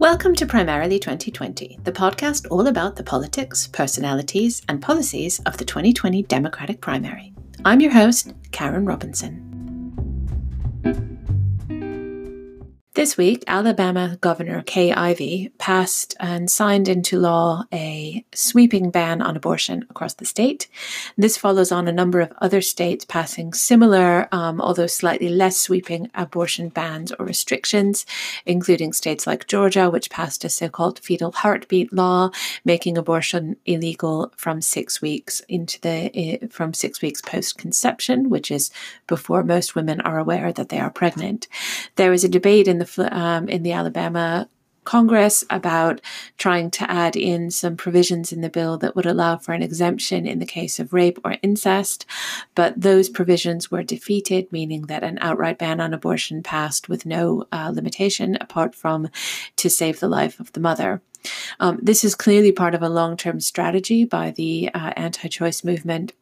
Welcome to Primarily 2020, the podcast all about the politics, personalities, and policies of the 2020 Democratic primary. I'm your host, Karen Robinson. This week, Alabama Governor Kay Ivey passed and signed into law a sweeping ban on abortion across the state. This follows on a number of other states passing similar, um, although slightly less sweeping, abortion bans or restrictions, including states like Georgia, which passed a so called fetal heartbeat law, making abortion illegal from six weeks into the uh, from six weeks post conception, which is before most women are aware that they are pregnant. There was a debate in the um, in the Alabama Congress about trying to add in some provisions in the bill that would allow for an exemption in the case of rape or incest, but those provisions were defeated, meaning that an outright ban on abortion passed with no uh, limitation apart from to save the life of the mother. Um, this is clearly part of a long term strategy by the uh, anti choice movement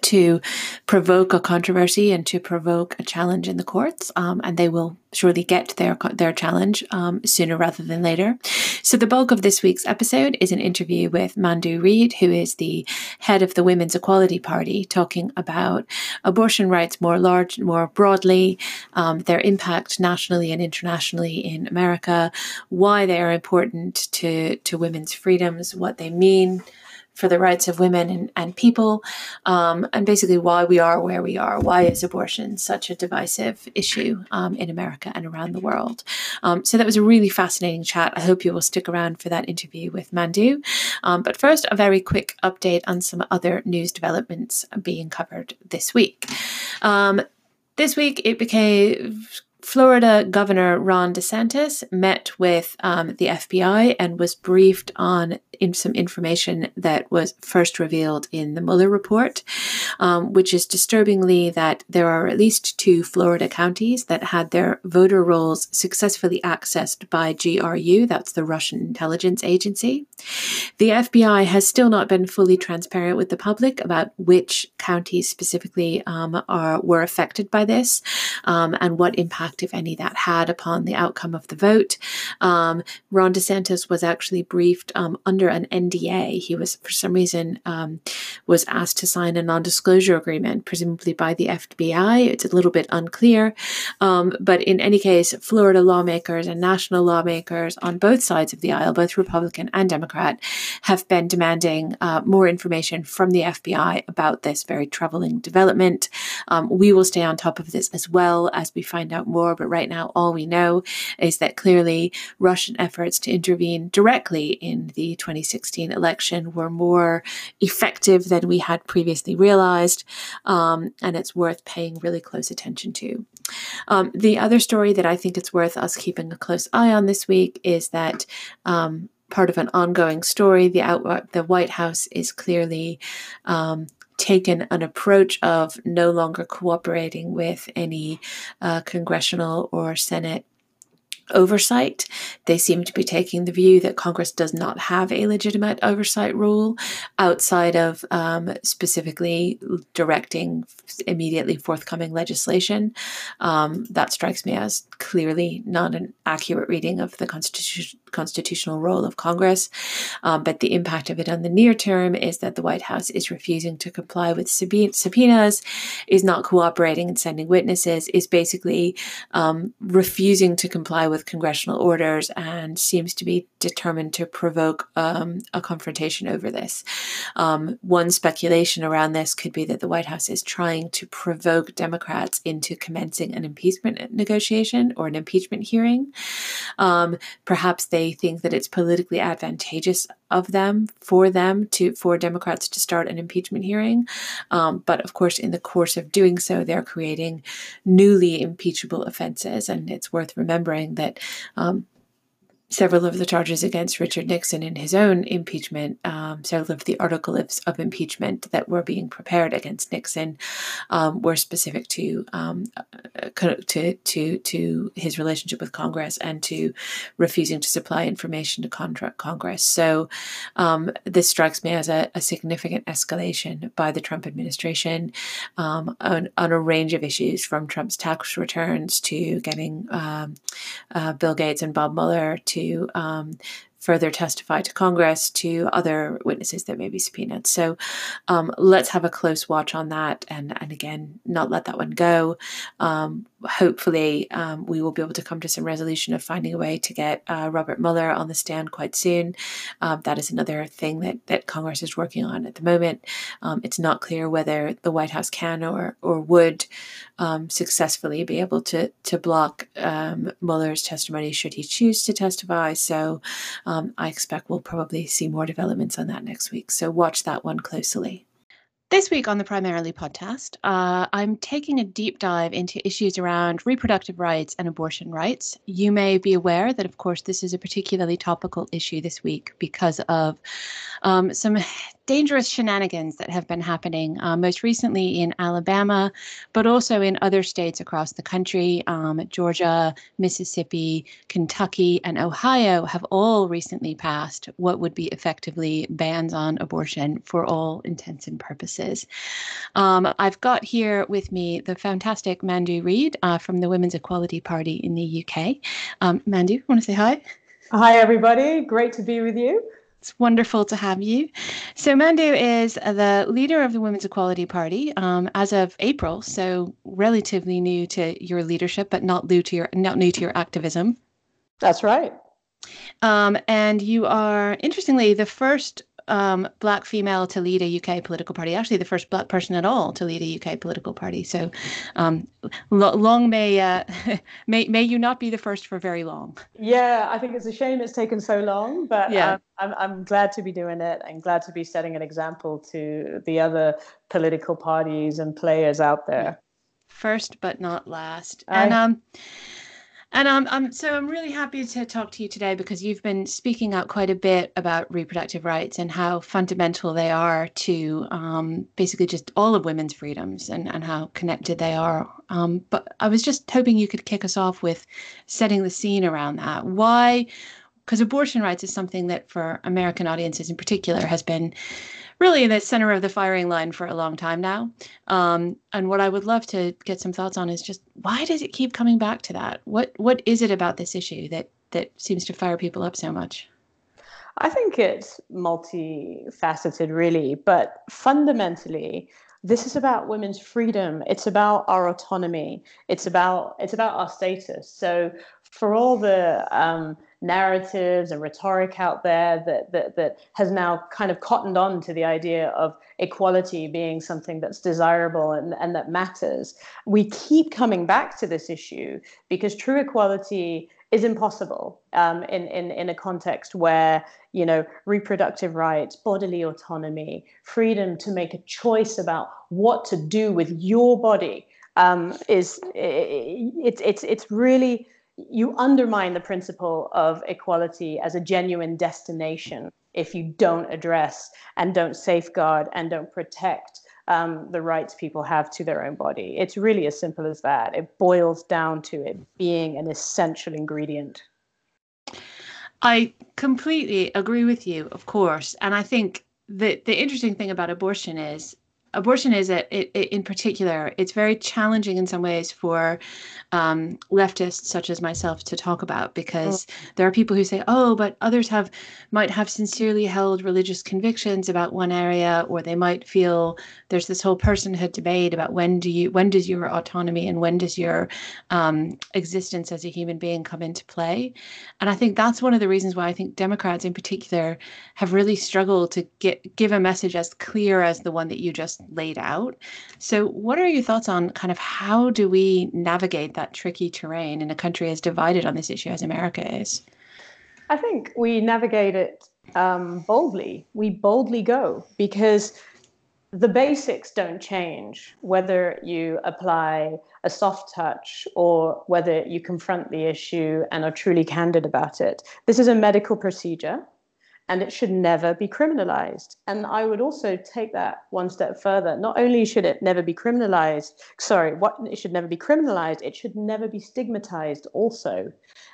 to provoke a controversy and to provoke a challenge in the courts, um, and they will surely get their their challenge um, sooner rather than later. So the bulk of this week's episode is an interview with Mandu Reid, who is the head of the Women's Equality Party, talking about abortion rights more large, more broadly, um, their impact nationally and internationally in America, why they are important to to women's freedoms, what they mean for the rights of women and, and people, um, and basically why we are where we are. Why is abortion such a divisive issue um, in America and around the world? Um, so that was a really fascinating chat. I hope you will stick around for that interview with Mandu. Um, but first, a very quick update on some other news developments being covered this week. Um, this week, it became Florida Governor Ron DeSantis met with um, the FBI and was briefed on in some information that was first revealed in the Mueller report, um, which is disturbingly that there are at least two Florida counties that had their voter rolls successfully accessed by GRU, that's the Russian intelligence agency. The FBI has still not been fully transparent with the public about which counties specifically um, are were affected by this um, and what impact, if any, that had upon the outcome of the vote. Um, Ron DeSantis was actually briefed um, under under an NDA. He was, for some reason, um, was asked to sign a non-disclosure agreement, presumably by the FBI. It's a little bit unclear, um, but in any case, Florida lawmakers and national lawmakers on both sides of the aisle, both Republican and Democrat, have been demanding uh, more information from the FBI about this very troubling development. Um, we will stay on top of this as well as we find out more. But right now, all we know is that clearly Russian efforts to intervene directly in the 20 2016 election were more effective than we had previously realized, um, and it's worth paying really close attention to. Um, the other story that I think it's worth us keeping a close eye on this week is that. Um, part of an ongoing story, the out- the White House is clearly um, taken an approach of no longer cooperating with any uh, congressional or Senate oversight. They seem to be taking the view that Congress does not have a legitimate oversight role outside of um, specifically directing immediately forthcoming legislation. Um, that strikes me as clearly not an accurate reading of the constitution constitutional role of Congress. Um, but the impact of it on the near term is that the White House is refusing to comply with subpoenas, is not cooperating and sending witnesses, is basically um, refusing to comply with congressional orders, and seems to be determined to provoke um, a confrontation over this. Um, one speculation around this could be that the White House is trying to provoke Democrats into commencing an impeachment negotiation or an impeachment hearing. Um, perhaps they they think that it's politically advantageous of them for them to for Democrats to start an impeachment hearing. Um, but of course, in the course of doing so, they're creating newly impeachable offenses, and it's worth remembering that. Um, several of the charges against Richard Nixon in his own impeachment, um, several of the articles of impeachment that were being prepared against Nixon um, were specific to, um, uh, to to to his relationship with Congress and to refusing to supply information to contra- Congress. So um, this strikes me as a, a, significant escalation by the Trump administration um, on, on, a range of issues, from Trump's tax returns to getting um, uh, Bill Gates and Bob Mueller to um, further testify to Congress, to other witnesses that may be subpoenaed. So um, let's have a close watch on that and, and again, not let that one go. Um, hopefully, um, we will be able to come to some resolution of finding a way to get uh, Robert Mueller on the stand quite soon. Um, that is another thing that, that Congress is working on at the moment. Um, it's not clear whether the White House can or, or would um, successfully be able to, to block Mueller's testimony should he choose to testify. So, um, I expect we'll probably see more developments on that next week. So watch that one closely. This week on the Primarily podcast, uh, I'm taking a deep dive into issues around reproductive rights and abortion rights. You may be aware that, of course, this is a particularly topical issue this week because of um, some dangerous shenanigans that have been happening, uh, most recently in Alabama, but also in other states across the country. Um, Georgia, Mississippi, Kentucky, and Ohio have all recently passed what would be effectively bans on abortion for all intents and purposes. Um, I've got here with me the fantastic Mandu Reid uh, from the Women's Equality Party in the UK. Um, Mandu, want to say hi? Hi, everybody. Great to be with you. It's wonderful to have you. So, Mandu is the leader of the Women's Equality Party um, as of April, so relatively new to your leadership, but not new to your not new to your activism. That's right. Um, and you are, interestingly, the first um, black female to lead a UK political party. Actually, the first black person at all to lead a UK political party. So, um, lo- long may uh, may may you not be the first for very long. Yeah, I think it's a shame it's taken so long, but yeah. Um, I'm I'm glad to be doing it and glad to be setting an example to the other political parties and players out there. First, but not last, I, and um. And um, um, so I'm really happy to talk to you today because you've been speaking out quite a bit about reproductive rights and how fundamental they are to um, basically just all of women's freedoms and, and how connected they are. Um, but I was just hoping you could kick us off with setting the scene around that. Why? Because abortion rights is something that for American audiences in particular has been really in the center of the firing line for a long time now. Um, and what I would love to get some thoughts on is just why does it keep coming back to that? What what is it about this issue that that seems to fire people up so much? I think it's multifaceted, really, but fundamentally, this is about women's freedom. It's about our autonomy. It's about it's about our status. So, for all the um, narratives and rhetoric out there that, that, that has now kind of cottoned on to the idea of equality being something that's desirable and, and that matters. We keep coming back to this issue because true equality is impossible um, in, in, in a context where you know reproductive rights bodily autonomy freedom to make a choice about what to do with your body um, is it's it's it's really you undermine the principle of equality as a genuine destination if you don't address and don't safeguard and don't protect um, the rights people have to their own body. It's really as simple as that. It boils down to it being an essential ingredient. I completely agree with you, of course. And I think the, the interesting thing about abortion is abortion is a, it, it, in particular it's very challenging in some ways for um, leftists such as myself to talk about because oh. there are people who say oh but others have might have sincerely held religious convictions about one area or they might feel there's this whole personhood debate about when do you when does your autonomy and when does your um, existence as a human being come into play and i think that's one of the reasons why i think democrats in particular have really struggled to get give a message as clear as the one that you just laid out. So, what are your thoughts on kind of how do we navigate that tricky terrain in a country as divided on this issue as America is? I think we navigate it um, boldly. We boldly go because the basics don't change whether you apply a soft touch or whether you confront the issue and are truly candid about it. This is a medical procedure and it should never be criminalized. And I would also take that one step further. Not only should it never be criminalized, sorry, what it should never be criminalized, it should never be stigmatized also.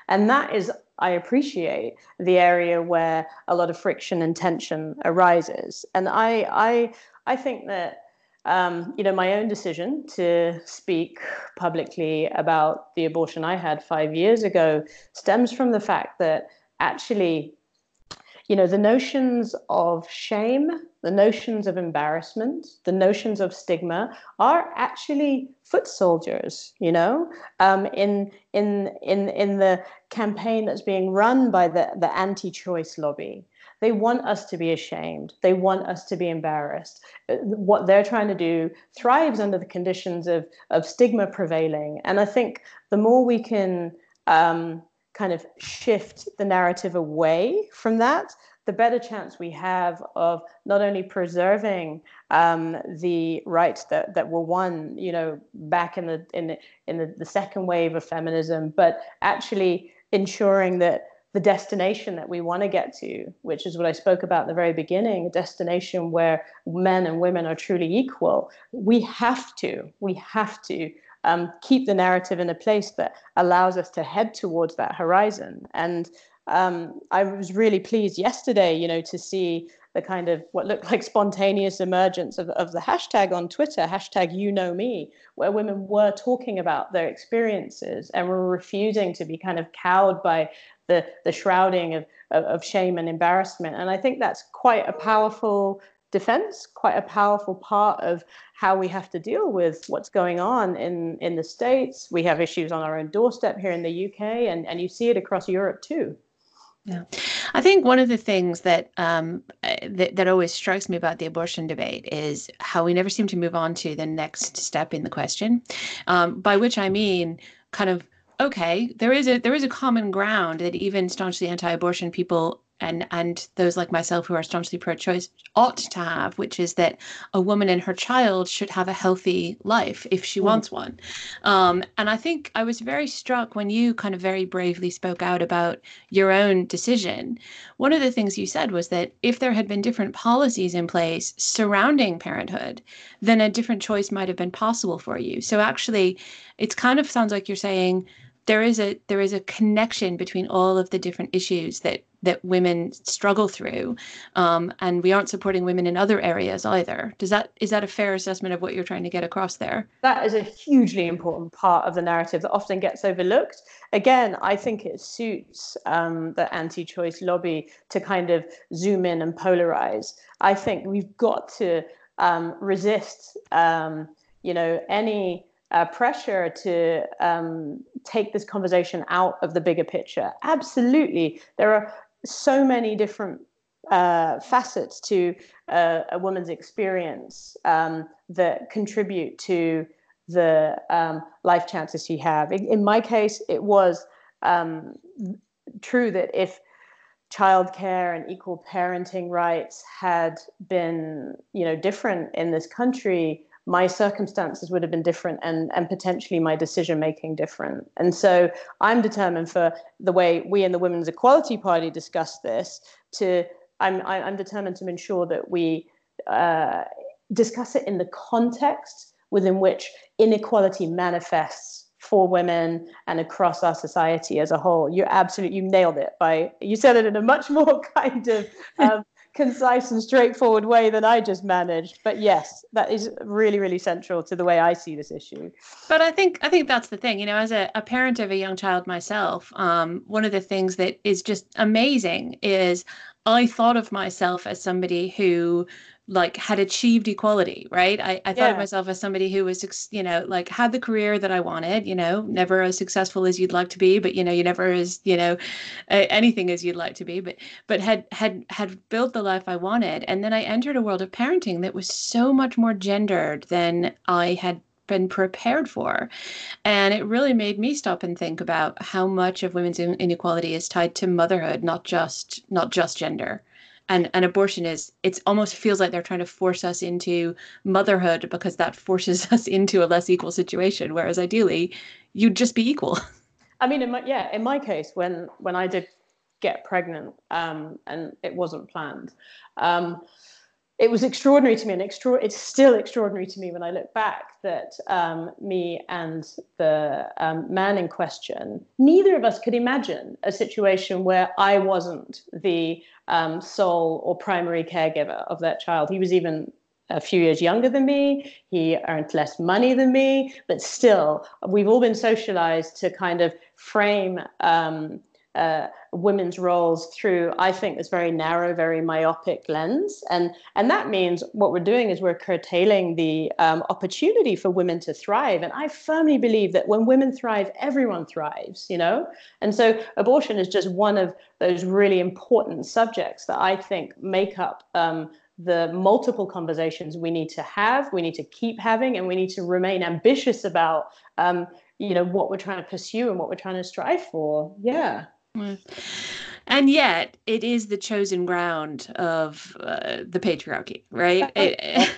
And that is, I appreciate the area where a lot of friction and tension arises. And I I I think that um, you know, my own decision to speak publicly about the abortion I had five years ago stems from the fact that actually you know the notions of shame the notions of embarrassment the notions of stigma are actually foot soldiers you know um, in in in in the campaign that's being run by the the anti-choice lobby they want us to be ashamed. They want us to be embarrassed. Uh, what they're trying to do thrives under the conditions of, of stigma prevailing. And I think the more we can um, kind of shift the narrative away from that, the better chance we have of not only preserving um, the rights that, that were won, you know, back in the in in the, the second wave of feminism, but actually ensuring that the destination that we want to get to, which is what I spoke about at the very beginning, a destination where men and women are truly equal, we have to, we have to um, keep the narrative in a place that allows us to head towards that horizon. And um, I was really pleased yesterday, you know, to see the kind of what looked like spontaneous emergence of, of the hashtag on Twitter, hashtag you know me, where women were talking about their experiences and were refusing to be kind of cowed by the, the shrouding of, of, of shame and embarrassment. And I think that's quite a powerful defense, quite a powerful part of how we have to deal with what's going on in, in the States. We have issues on our own doorstep here in the UK, and, and you see it across Europe too. Yeah, I think one of the things that, um, that that always strikes me about the abortion debate is how we never seem to move on to the next step in the question. Um, by which I mean, kind of okay, there is a there is a common ground that even staunchly anti-abortion people and and those like myself who are staunchly pro-choice ought to have, which is that a woman and her child should have a healthy life if she mm. wants one. Um, and I think I was very struck when you kind of very bravely spoke out about your own decision. One of the things you said was that if there had been different policies in place surrounding parenthood, then a different choice might have been possible for you. So actually, it's kind of sounds like you're saying there is a there is a connection between all of the different issues that that women struggle through um, and we aren't supporting women in other areas either does that is that a fair assessment of what you're trying to get across there that is a hugely important part of the narrative that often gets overlooked again i think it suits um, the anti-choice lobby to kind of zoom in and polarize i think we've got to um, resist um, you know any uh, pressure to um, take this conversation out of the bigger picture. Absolutely. There are so many different uh, facets to uh, a woman's experience um, that contribute to the um, life chances she have. In, in, my case, it was um, true that if childcare and equal parenting rights had been, you know, different in this country, my circumstances would have been different and, and potentially my decision making different. And so I'm determined for the way we in the Women's Equality Party discuss this to I'm, I'm determined to ensure that we uh, discuss it in the context within which inequality manifests for women and across our society as a whole. You absolutely you nailed it by you said it in a much more kind of um, concise and straightforward way than I just managed. But yes, that is really, really central to the way I see this issue. But I think I think that's the thing. You know, as a, a parent of a young child myself, um, one of the things that is just amazing is I thought of myself as somebody who like had achieved equality right? I, I thought of myself as somebody who was you know like had the career that i wanted you know never as successful as you'd like to be but you know you never as you know anything as you'd like to be but but had had had built the life i wanted. And then i entered a world of parenting that was so much more gendered than i had been prepared for. And it really made me stop and think about how much of women's inequality is tied to motherhood, not just not just gender and an abortion is it's almost feels like they're trying to force us into motherhood because that forces us into a less equal situation. Whereas ideally you'd just be equal. I mean in my, yeah in my case when when i did get pregnant um, and it wasn't planned um, it was extraordinary to me and extra- it's still extraordinary to me when I look back that um, me and the um, man in question, neither of us could imagine a situation where I wasn't the um, sole or primary caregiver of that child. He was even a few years younger than me. He earned less money than me, but still, we've all been socialized to kind of frame um, uh, women's roles through, I think, this very narrow, very myopic lens. And, and that means what we're doing is we're curtailing the um, opportunity for women to thrive. And I firmly believe that when women thrive, everyone thrives, you know? And so abortion is just one of those really important subjects that I think make up um, the multiple conversations we need to have, we need to keep having, and we need to remain ambitious about, um, you know, what we're trying to pursue and what we're trying to strive for. Yeah. And yet, it is the chosen ground of uh, the patriarchy, right? It,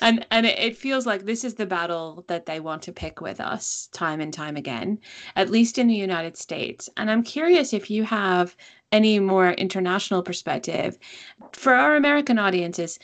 and and it feels like this is the battle that they want to pick with us time and time again, at least in the United States. And I'm curious if you have any more international perspective for our American audiences.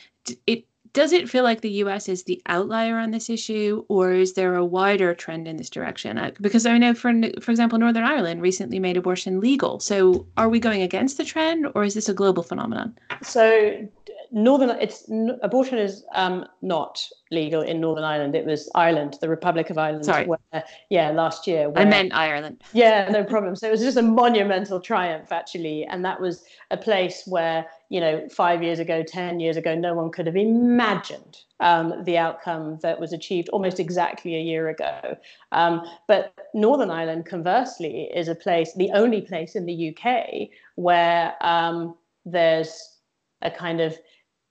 It does it feel like the US is the outlier on this issue, or is there a wider trend in this direction? Because I know, for for example, Northern Ireland recently made abortion legal. So, are we going against the trend, or is this a global phenomenon? So, Northern it's abortion is um, not legal in Northern Ireland. It was Ireland, the Republic of Ireland. Sorry. Where, yeah, last year. Where, I meant Ireland. Yeah, no problem. So it was just a monumental triumph, actually, and that was a place where you know five years ago, ten years ago, no one could have imagined um, the outcome that was achieved almost exactly a year ago. Um, but Northern Ireland, conversely, is a place, the only place in the UK where um, there's a kind of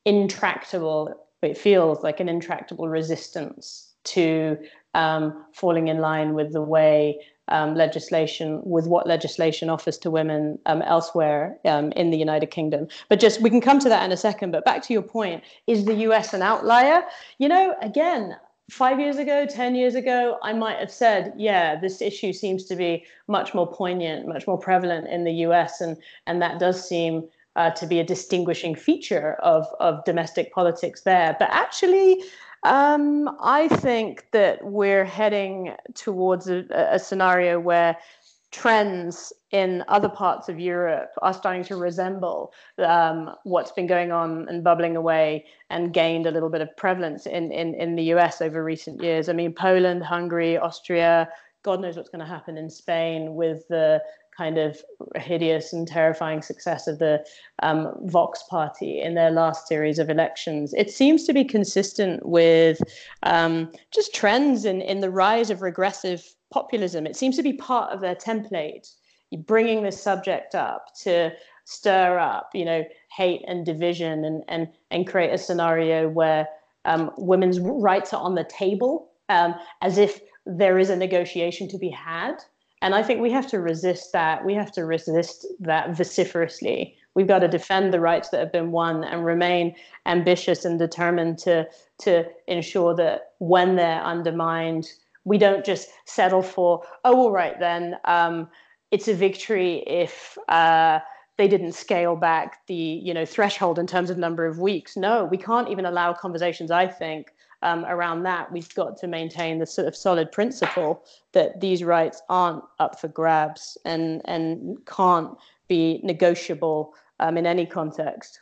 intractable, it feels like an intractable resistance to um, falling in line with the way um, legislation, with what legislation offers to women um, elsewhere um, in the United Kingdom. But just, we can come to that in a second. But back to your point, is the US an outlier? You know, again, five years ago, 10 years ago, I might have said, yeah, this issue seems to be much more poignant, much more prevalent in the US. And, and that does seem uh, to be a distinguishing feature of, of domestic politics there. But actually, um, I think that we're heading towards a, a, scenario where trends in other parts of Europe are starting to resemble um, what's been going on and bubbling away and gained a little bit of prevalence in, in, in the US over recent years. I mean, Poland, Hungary, Austria, God knows what's going to happen in Spain with the kind of hideous and terrifying success of the um, Vox party in their last series of elections. It seems to be consistent with um, just trends in, in the rise of regressive populism. It seems to be part of their template, bringing this subject up to stir up, you know, hate and division and, and, and create a scenario where um, women's rights are on the table um, as if there is a negotiation to be had. And I think we have to resist that. We have to resist that vociferously. We've got to defend the rights that have been won and remain ambitious and determined to, to ensure that when they're undermined, we don't just settle for, oh, all right, then um, it's a victory if uh, they didn't scale back the you know threshold in terms of number of weeks. No, we can't even allow conversations, I think, um, around that, we've got to maintain the sort of solid principle that these rights aren't up for grabs and, and can't be negotiable um, in any context.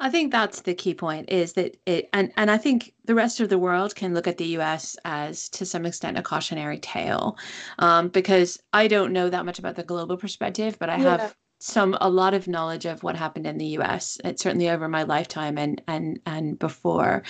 I think that's the key point is that it and and I think the rest of the world can look at the U.S. as to some extent a cautionary tale, um, because I don't know that much about the global perspective, but I yeah. have some a lot of knowledge of what happened in the US it's uh, certainly over my lifetime and and and before.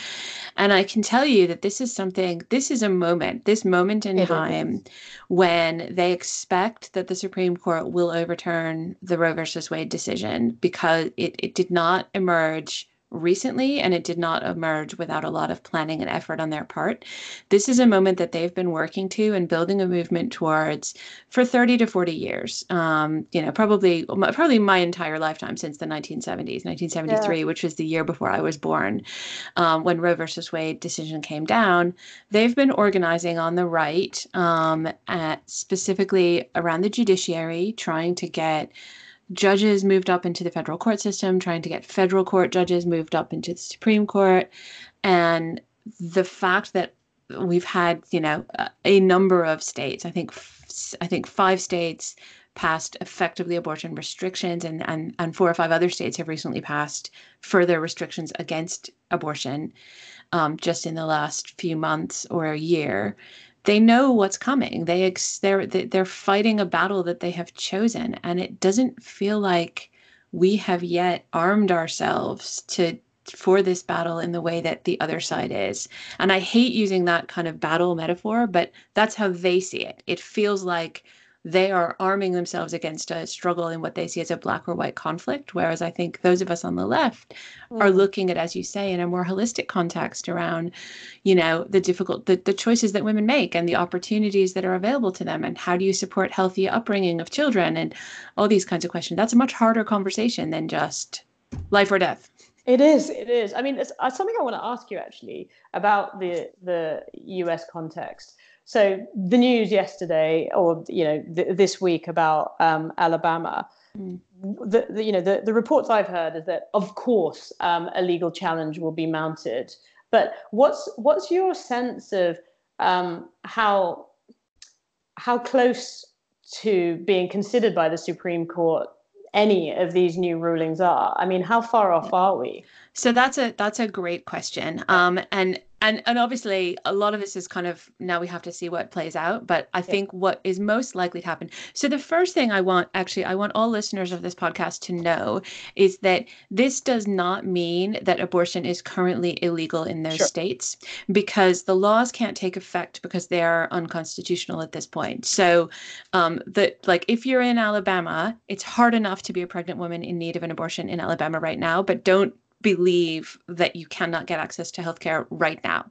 And I can tell you that this is something this is a moment this moment in time when they expect that the Supreme Court will overturn the Roe versus Wade decision because it, it did not emerge recently and it did not emerge without a lot of planning and effort on their part. This is a moment that they've been working to and building a movement towards for 30 to 40 years. Um, you know, probably probably my entire lifetime since the 1970s, 1973, yeah. which was the year before I was born, um, when Roe versus Wade decision came down. They've been organizing on the right, um, at specifically around the judiciary, trying to get judges moved up into the federal court system, trying to get federal court judges moved up into the Supreme Court. And the fact that we've had, you know, a number of states, I think, I think five states passed effectively abortion restrictions and, and, and four or five other states have recently passed further restrictions against abortion um, just in the last few months or a year they know what's coming. They ex- they're they're fighting a battle that they have chosen, and it doesn't feel like we have yet armed ourselves to for this battle in the way that the other side is. And I hate using that kind of battle metaphor, but that's how they see it. It feels like they are arming themselves against a struggle in what they see as a black or white conflict. Whereas I think those of us on the left mm. are looking at, as you say, in a more holistic context around, you know, the difficult, the, the choices that women make and the opportunities that are available to them. And how do you support healthy upbringing of children and all these kinds of questions? That's a much harder conversation than just life or death. It is. It is. I mean, it's, it's something I want to ask you actually about the the U.S. context. So the news yesterday, or you know, th- this week about um, Alabama. Mm. The, the, you know the, the reports I've heard is that of course um, a legal challenge will be mounted. But what's what's your sense of um, how how close to being considered by the Supreme Court any of these new rulings are? I mean, how far off are we? So that's a that's a great question. Um, and and and obviously a lot of this is kind of now we have to see what plays out but i think what is most likely to happen. So the first thing i want actually i want all listeners of this podcast to know is that this does not mean that abortion is currently illegal in those sure. states because the laws can't take effect because they are unconstitutional at this point. So um that like if you're in alabama it's hard enough to be a pregnant woman in need of an abortion in alabama right now but don't believe that you cannot get access to healthcare right now.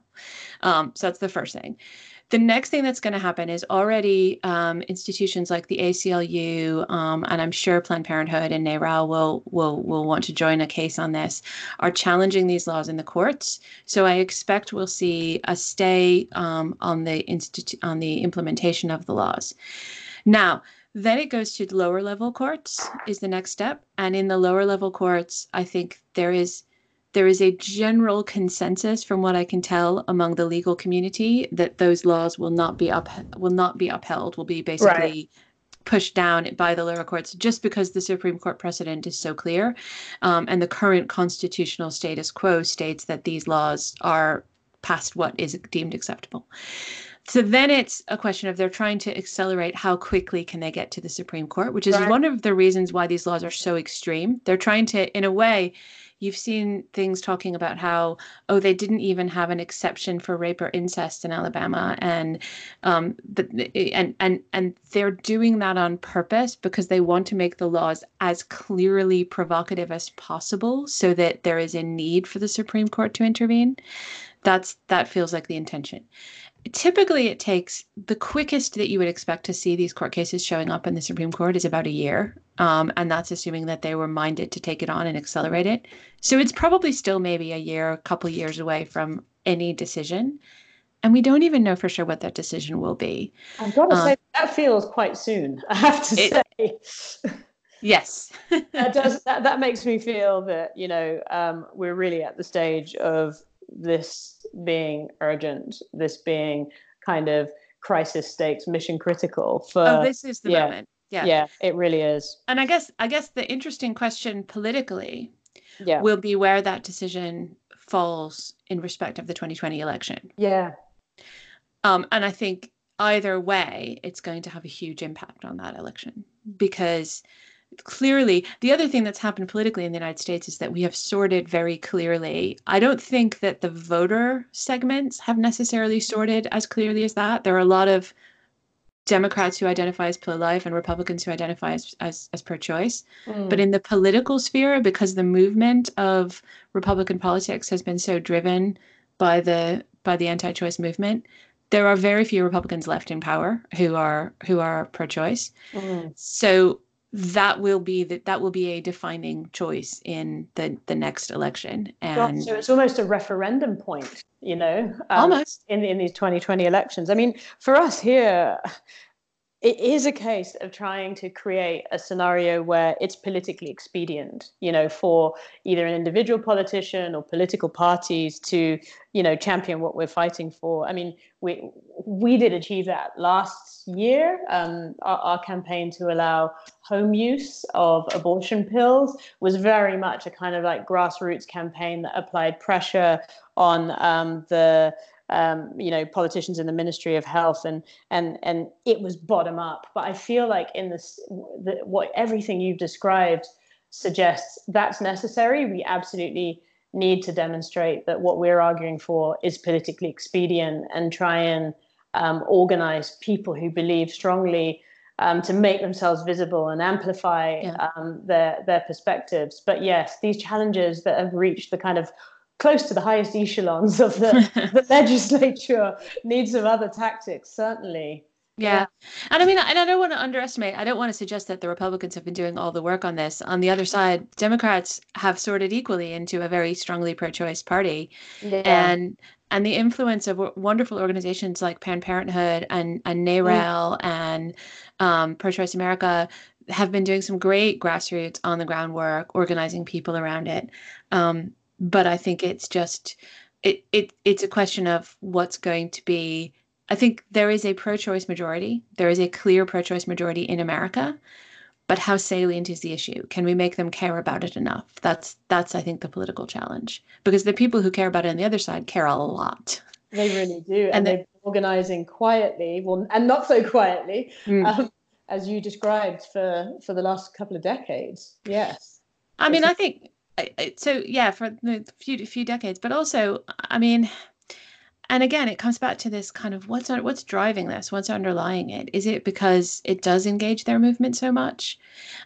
Um, so that's the first thing. The next thing that's going to happen is already um, institutions like the ACLU um, and I'm sure Planned Parenthood and NARAL will will will want to join a case on this are challenging these laws in the courts. So I expect we'll see a stay um, on the institute on the implementation of the laws. Now then it goes to lower level courts is the next step. And in the lower level courts, I think there is there is a general consensus from what I can tell among the legal community that those laws will not be up will not be upheld, will be basically right. pushed down by the lower courts just because the Supreme Court precedent is so clear. Um, and the current constitutional status quo states that these laws are past what is deemed acceptable. So then it's a question of they're trying to accelerate how quickly can they get to the Supreme Court, which is right. one of the reasons why these laws are so extreme. They're trying to, in a way, you've seen things talking about how oh they didn't even have an exception for rape or incest in Alabama, and um, but and and and they're doing that on purpose because they want to make the laws as clearly provocative as possible, so that there is a need for the Supreme Court to intervene. That's that feels like the intention typically it takes the quickest that you would expect to see these court cases showing up in the Supreme Court is about a year. Um, and that's assuming that they were minded to take it on and accelerate it. So it's probably still maybe a year, a couple years away from any decision. And we don't even know for sure what that decision will be. I've got to uh, say, that feels quite soon, I have to it, say. yes. that, does, that, that makes me feel that, you know, um, we're really at the stage of this being urgent, this being kind of crisis stakes, mission critical for. Oh, this is the yeah, moment. Yeah, yeah, it really is. And I guess I guess the interesting question politically, yeah. will be where that decision falls in respect of the 2020 election. Yeah. Um, and I think either way, it's going to have a huge impact on that election because clearly the other thing that's happened politically in the united states is that we have sorted very clearly i don't think that the voter segments have necessarily sorted as clearly as that there are a lot of democrats who identify as pro-life and republicans who identify as, as, as pro-choice mm. but in the political sphere because the movement of republican politics has been so driven by the by the anti-choice movement there are very few republicans left in power who are who are pro-choice mm. so that will be that that will be a defining choice in the the next election. And so it's almost a referendum point you know um, almost. in in these 2020 elections. I mean for us here it is a case of trying to create a scenario where it's politically expedient, you know, for either an individual politician or political parties to, you know, champion what we're fighting for. I mean, we we did achieve that last year. Um, our, our campaign to allow home use of abortion pills was very much a kind of like grassroots campaign that applied pressure on um, the um, you know politicians in the Ministry of Health, and and and it was bottom up. But I feel like in this, the, what everything you've described suggests that's necessary. We absolutely need to demonstrate that what we're arguing for is politically expedient and try and um, organize people who believe strongly um, to make themselves visible and amplify yeah. um, their their perspectives. But yes, these challenges that have reached the kind of close to the highest echelons of the, the legislature needs some other tactics, certainly. Yeah. And I mean, and I don't want to underestimate, I don't want to suggest that the Republicans have been doing all the work on this. On the other side, Democrats have sorted equally into a very strongly pro choice party. Yeah. And and the influence of wonderful organizations like Planned Parenthood and, and NARAL mm. and um, Pro Choice America have been doing some great grassroots on the ground work, organizing people around it. Um, but I think it's just it, it it's a question of what's going to be I think there is a pro choice majority. There is a clear pro choice majority in America. But how salient is the issue? Can we make them care about it enough? That's that's I think the political challenge. Because the people who care about it on the other side care a lot. They really do. And, and they're organizing quietly, well and not so quietly, mm. um, as you described for for the last couple of decades. Yes. I mean, I think so yeah, for a few few decades, but also I mean and again it comes back to this kind of what's what's driving this? What's underlying it? Is it because it does engage their movement so much?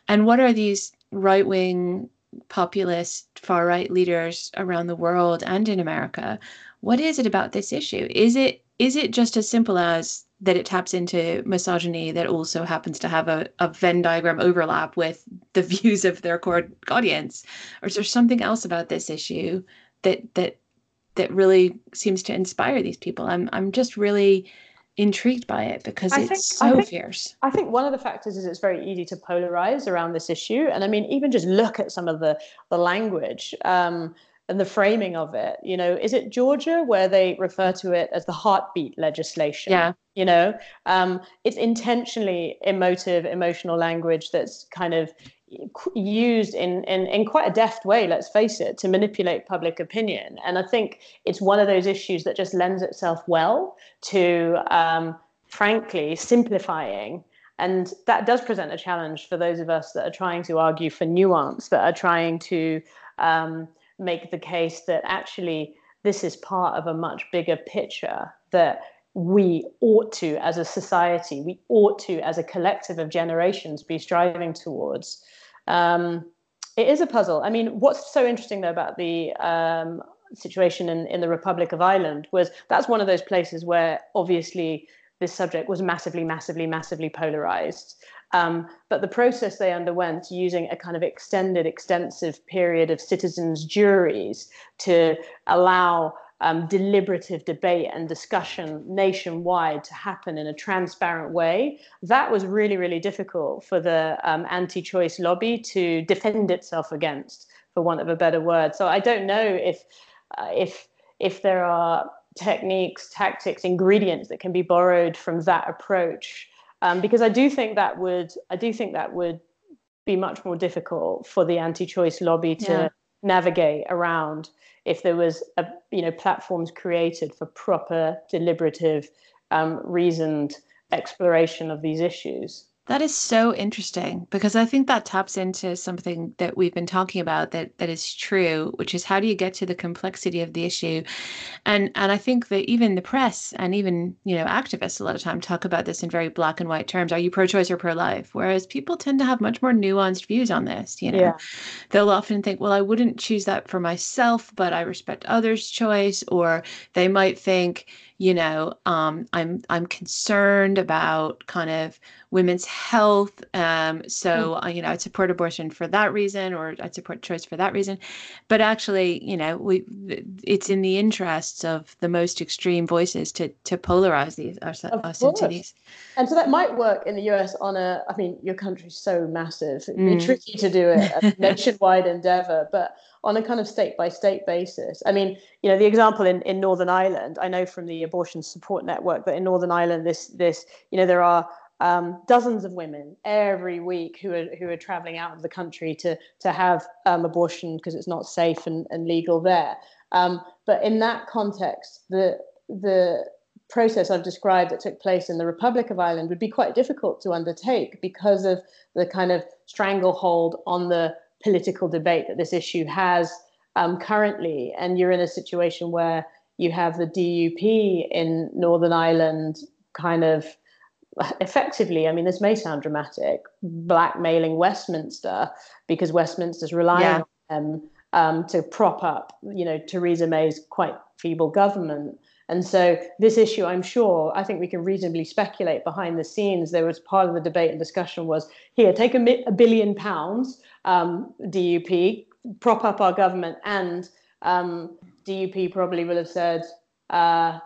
And what are these right-wing populist far right leaders around the world and in america? What is it about this issue? Is it is it just as simple as that it taps into misogyny that also happens to have a, a venn diagram overlap with the views of their core audience or is there something else about this issue that that that really seems to inspire these people. I'm I'm just really intrigued by it because I it's think, so I think, fierce. I think one of the factors is it's very easy to polarize around this issue, and I mean even just look at some of the the language. Um, and the framing of it, you know, is it Georgia where they refer to it as the heartbeat legislation? Yeah. You know, um, it's intentionally emotive, emotional language that's kind of used in, in, in quite a deft way, let's face it, to manipulate public opinion. And I think it's one of those issues that just lends itself well to, um, frankly, simplifying. And that does present a challenge for those of us that are trying to argue for nuance, that are trying to um, make the case that actually this is part of a much bigger picture that we ought to, as a society, we ought to, as a collective of generations, be striving towards. Um, it is a puzzle. I mean, what's so interesting though about the um, situation in, in the Republic of Ireland was that's one of those places where obviously this subject was massively, massively, massively polarized. Um, but the process they underwent using a kind of extended, extensive period of citizens' juries to allow um, deliberative debate and discussion nationwide to happen in a transparent way, that was really, really difficult for the um, anti choice lobby to defend itself against, for want of a better word. So I don't know if, uh, if, if there are techniques, tactics, ingredients that can be borrowed from that approach. Um, because I do think that would, I do think that would be much more difficult for the anti-choice lobby to yeah. navigate around if there was a you know platforms created for proper deliberative um, reasoned exploration of these issues that is so interesting because I think that taps into something that we've been talking about that that is true, which is how do you get to the complexity of the issue, and and I think that even the press and even you know activists a lot of time talk about this in very black and white terms. Are you pro-choice or pro-life? Whereas people tend to have much more nuanced views on this. You know, yeah. they'll often think, well, I wouldn't choose that for myself, but I respect others' choice, or they might think you know um, i'm i'm concerned about kind of women's health um, so mm. uh, you know i'd support abortion for that reason or i'd support choice for that reason but actually you know we it's in the interests of the most extreme voices to to polarize these us, us into these and so that might work in the us on a i mean your country's so massive it'd be mm. tricky to do it a nationwide endeavor but on a kind of state by state basis. I mean, you know, the example in, in Northern Ireland, I know from the abortion support network that in Northern Ireland, this this you know there are um, dozens of women every week who are who are traveling out of the country to to have um, abortion because it's not safe and, and legal there. Um, but in that context, the the process I've described that took place in the Republic of Ireland would be quite difficult to undertake because of the kind of stranglehold on the political debate that this issue has um, currently. And you're in a situation where you have the DUP in Northern Ireland kind of effectively, I mean, this may sound dramatic, blackmailing Westminster because Westminster's relying yeah. on them um, to prop up, you know, Theresa May's quite feeble government. And so, this issue, I'm sure, I think we can reasonably speculate behind the scenes. There was part of the debate and discussion was here, take a, mi- a billion pounds, um, DUP, prop up our government, and um, DUP probably will have said, uh,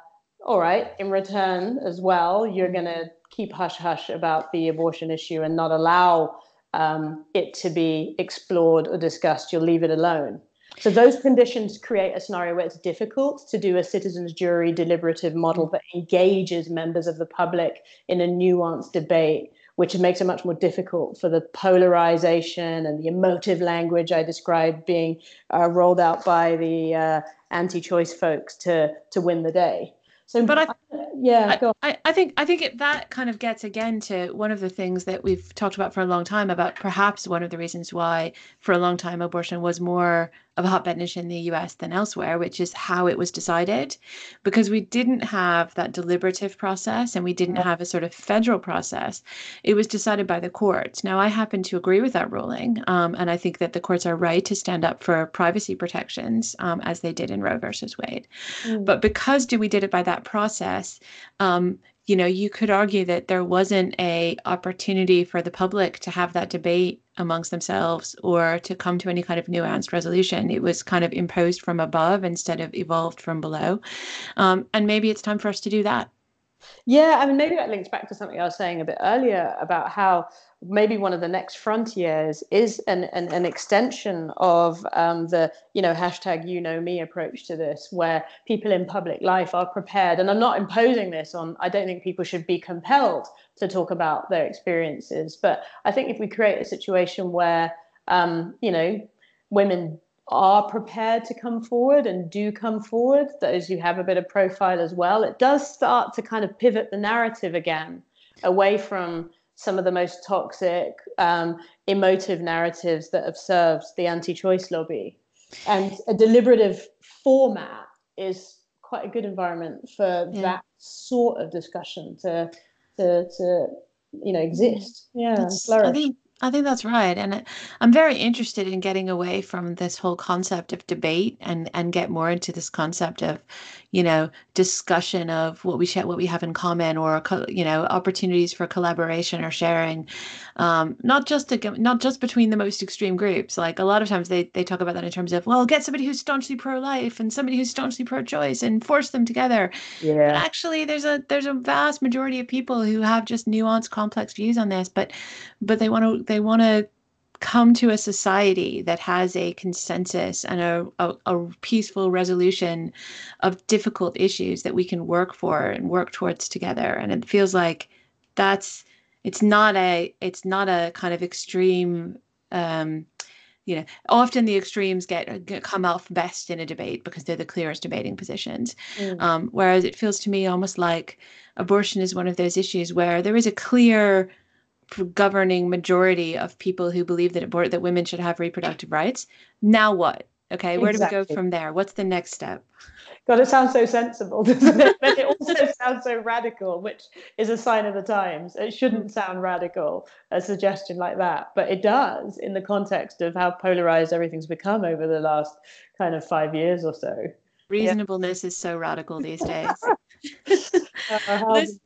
all right, in return as well, you're going to keep hush hush about the abortion issue and not allow um, it to be explored or discussed. You'll leave it alone. So those conditions create a scenario where it's difficult to do a citizens jury deliberative model that engages members of the public in a nuanced debate, which makes it much more difficult for the polarization and the emotive language I described being uh, rolled out by the uh, anti-choice folks to to win the day. So, but I, yeah, I, I, think I think it, that kind of gets again to one of the things that we've talked about for a long time about perhaps one of the reasons why for a long time abortion was more of issue in the US than elsewhere, which is how it was decided, because we didn't have that deliberative process and we didn't have a sort of federal process. It was decided by the courts. Now, I happen to agree with that ruling, um, and I think that the courts are right to stand up for privacy protections, um, as they did in Roe versus Wade. Mm. But because we did it by that process, um, you know you could argue that there wasn't a opportunity for the public to have that debate amongst themselves or to come to any kind of nuanced resolution. It was kind of imposed from above instead of evolved from below. Um, and maybe it's time for us to do that. Yeah i mean maybe that links back to something i was saying a bit earlier about how maybe one of the next frontiers is an, an, an extension of um, the you know hashtag you know me approach to this where people in public life are prepared and i'm not imposing this on i don't think people should be compelled to talk about their experiences but i think if we create a situation where um, you know women are prepared to come forward and do come forward those who have a bit of profile as well it does start to kind of pivot the narrative again away from some of the most toxic, um, emotive narratives that have served the anti choice lobby. And a deliberative format is quite a good environment for yeah. that sort of discussion to, to, to you know, exist. Yeah. I think I think that's right. And I'm very interested in getting away from this whole concept of debate and, and get more into this concept of, you know, discussion of what we share, what we have in common or, you know, opportunities for collaboration or sharing. Um, not just to, not just between the most extreme groups. Like a lot of times they, they talk about that in terms of, well, get somebody who's staunchly pro-life and somebody who's staunchly pro-choice and force them together. Yeah. But actually there's a, there's a vast majority of people who have just nuanced, complex views on this, but, but they want to, they want to come to a society that has a consensus and a, a, a, peaceful resolution of difficult issues that we can work for and work towards together and it feels like that's it's not a it's not a kind of extreme um, you know often the extremes get, get, come out best in a debate because they're the clearest debating positions mm. um, whereas it feels to me almost like abortion is one of those issues where there is a clear governing majority of people who believe that abort that women should have reproductive rights. Now what? Okay, where exactly. do we go from there? What's the next step? God, it sounds so sensible, doesn't it? but it also sounds so radical, which is a sign of the times. It shouldn't sound radical, a suggestion like that, but it does in the context of how polarized everything's become over the last kind of five years or so. Reasonableness yeah. is so radical these days. uh, listen,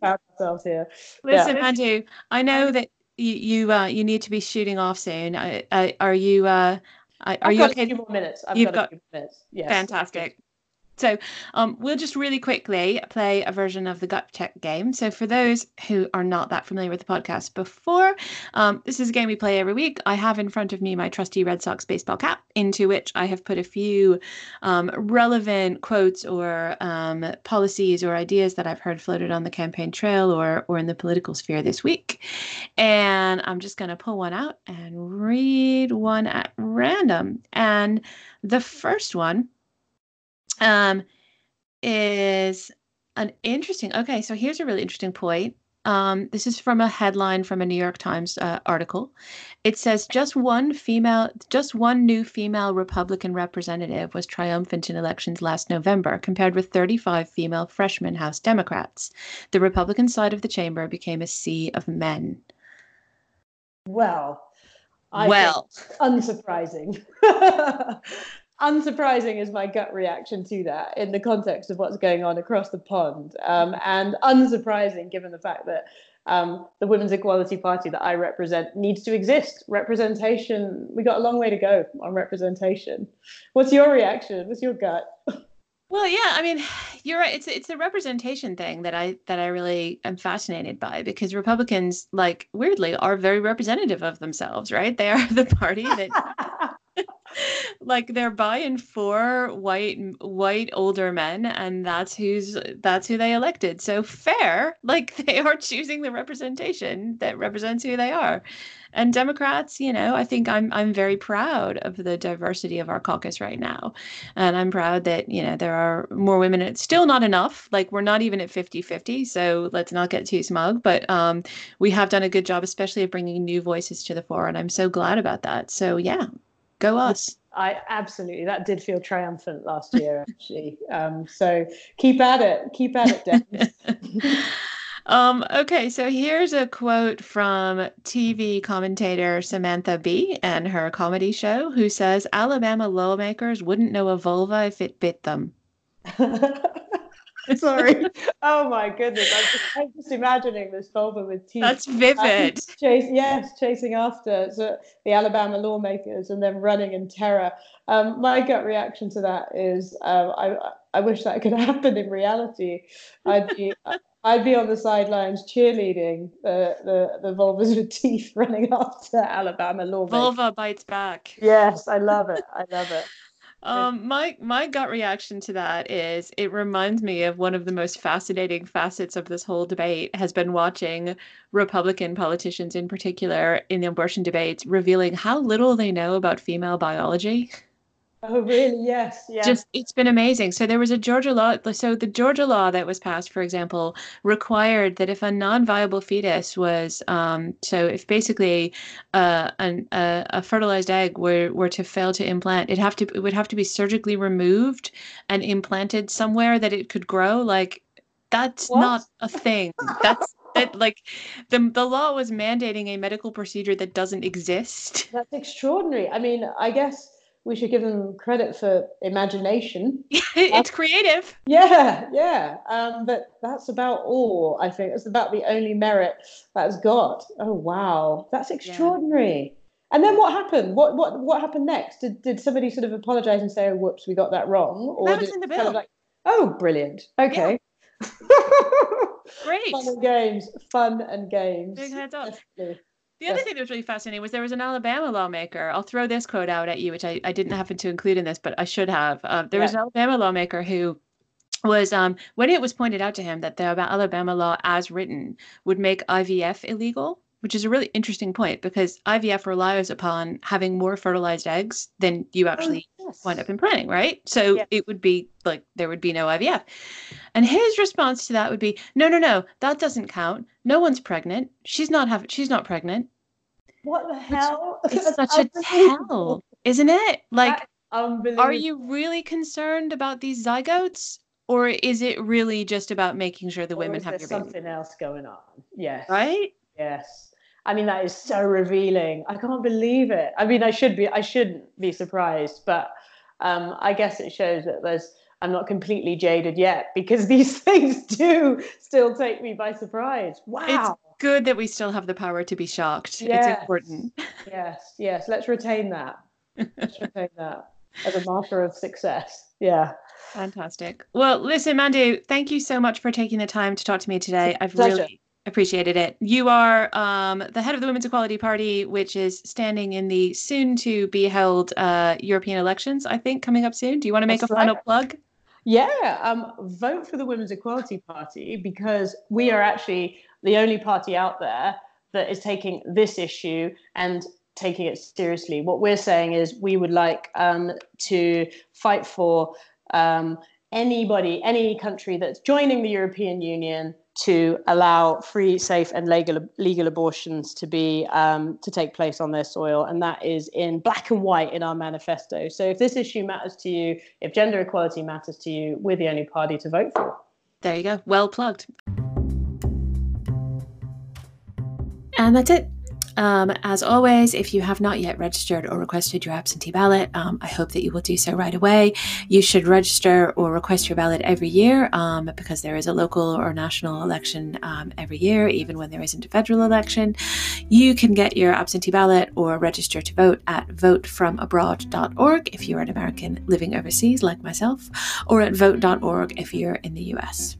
here. listen yeah. Mandu, I know that you you, uh, you need to be shooting off soon. I, I, are you uh, are I've you okay? A few more minutes. I've You've got, got minutes. Yes. Fantastic. So um, we'll just really quickly play a version of the gut check game. So for those who are not that familiar with the podcast before, um, this is a game we play every week. I have in front of me my trusty Red Sox baseball cap, into which I have put a few um, relevant quotes or um, policies or ideas that I've heard floated on the campaign trail or or in the political sphere this week. And I'm just going to pull one out and read one at random. And the first one um, is an interesting. Okay, so here's a really interesting point. Um, this is from a headline from a New York Times uh, article. It says just one female, just one new female Republican representative was triumphant in elections last November, compared with 35 female freshman House Democrats. The Republican side of the chamber became a sea of men. Well, I well, unsurprising. unsurprising is my gut reaction to that in the context of what's going on across the pond, um, and unsurprising given the fact that um, the Women's Equality Party that I represent needs to exist. Representation, we got a long way to go on representation. What's your reaction? What's your gut? Well, yeah, I mean, you're right. It's it's the representation thing that I that I really am fascinated by because Republicans, like weirdly, are very representative of themselves, right? They are the party that like they're buying four white white older men and that's who's that's who they elected. So fair like they are choosing the representation that represents who they are. And democrats you know i think i'm i'm very proud of the diversity of our caucus right now. And i'm proud that you know there are more women it's still not enough. Like we're not even at 50-50 so let's not get too smug. But um, we have done a good job especially of bringing new voices to the fore and i'm so glad about that. So yeah Go us. I absolutely that did feel triumphant last year actually. Um, so keep at it, keep at it, um, okay, so here's a quote from TV commentator Samantha Bee and her comedy show, who says Alabama lawmakers wouldn't know a vulva if it bit them. Sorry. oh my goodness. I'm just, I'm just, imagining this vulva with teeth. That's vivid. Chase, yes, chasing after so the Alabama lawmakers and then running in terror. Um, my gut reaction to that is um, I, I wish that could happen in reality. I'd be. I'd be on the sidelines cheerleading the, the, the vulvas with teeth running after Alabama lawmakers. Vulva bites back. Yes, I love it. I love it. Um, my my gut reaction to that is it reminds me of one of the most fascinating facets of this whole debate has been watching Republican politicians in particular in the abortion debates revealing how little they know about female biology. Oh, really? Yes. Yeah. Just it's been amazing. So there was a Georgia law. So the Georgia law that was passed, for example, required that if a non-viable fetus was, um, so if basically uh, an, a, a fertilized egg were were to fail to implant, it have to it would have to be surgically removed and implanted somewhere that it could grow. Like that's what? not a thing. That's that like the the law was mandating a medical procedure that doesn't exist. That's extraordinary. I mean, I guess we should give them credit for imagination. it's creative. Yeah, yeah. Um, but that's about all, I think. It's about the only merit that's got. Oh, wow. That's extraordinary. Yeah. And then what happened? What what what happened next? Did did somebody sort of apologize and say, "Oh, whoops, we got that wrong"? Or that was in the bill. Kind of like, oh, brilliant. Okay. Yeah. Great. Fun and games. Fun and games. Big heads up. The other thing that was really fascinating was there was an Alabama lawmaker. I'll throw this quote out at you, which I, I didn't happen to include in this, but I should have. Uh, there was an Alabama lawmaker who was um, when it was pointed out to him that the Alabama law as written would make IVF illegal, which is a really interesting point because IVF relies upon having more fertilized eggs than you oh, actually yes. wind up implanting, right? So yeah. it would be like there would be no IVF. And his response to that would be, no, no, no, that doesn't count. No one's pregnant. She's not have she's not pregnant. What the hell? It's such a tell, isn't it? Like are you really concerned about these zygotes? Or is it really just about making sure the or women have your baby? something else going on? Yes. Right? Yes. I mean, that is so revealing. I can't believe it. I mean, I should be, I shouldn't be surprised, but um, I guess it shows that there's, I'm not completely jaded yet because these things do still take me by surprise. Wow. It's good that we still have the power to be shocked. Yes. It's important. Yes, yes. Let's retain that. Let's retain that as a marker of success. Yeah. Fantastic. Well, listen, Mandu, thank you so much for taking the time to talk to me today. I've Pleasure. really appreciated it. You are um, the head of the Women's Equality Party, which is standing in the soon to be held uh, European elections, I think, coming up soon. Do you want to make That's a right. final plug? Yeah, um, vote for the Women's Equality Party because we are actually the only party out there that is taking this issue and taking it seriously. What we're saying is we would like um, to fight for um, anybody, any country that's joining the European Union to allow free, safe, and legal legal abortions to be um, to take place on their soil, and that is in black and white in our manifesto. So, if this issue matters to you, if gender equality matters to you, we're the only party to vote for. There you go. Well plugged. And that's it. Um, as always, if you have not yet registered or requested your absentee ballot, um, I hope that you will do so right away. You should register or request your ballot every year um, because there is a local or national election um, every year, even when there isn't a federal election. You can get your absentee ballot or register to vote at votefromabroad.org if you're an American living overseas like myself, or at vote.org if you're in the US.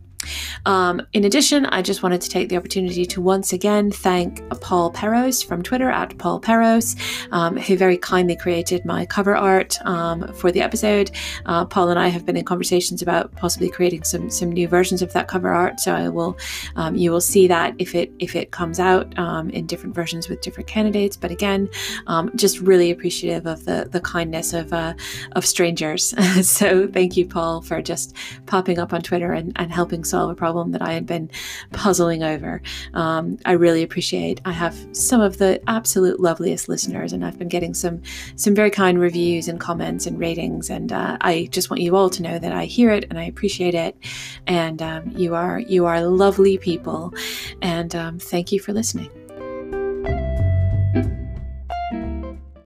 Um, in addition, I just wanted to take the opportunity to once again thank Paul Perros from Twitter at Paul Perros, um, who very kindly created my cover art um, for the episode. Uh, Paul and I have been in conversations about possibly creating some some new versions of that cover art. So I will, um, you will see that if it if it comes out um, in different versions with different candidates. But again, um, just really appreciative of the the kindness of uh, of strangers. so thank you, Paul, for just popping up on Twitter and, and helping solve a problem that I had been puzzling over. Um, I really appreciate. I have some of the absolute loveliest listeners, and I've been getting some some very kind reviews and comments and ratings. And uh, I just want you all to know that I hear it and I appreciate it. And um, you are you are lovely people, and um, thank you for listening.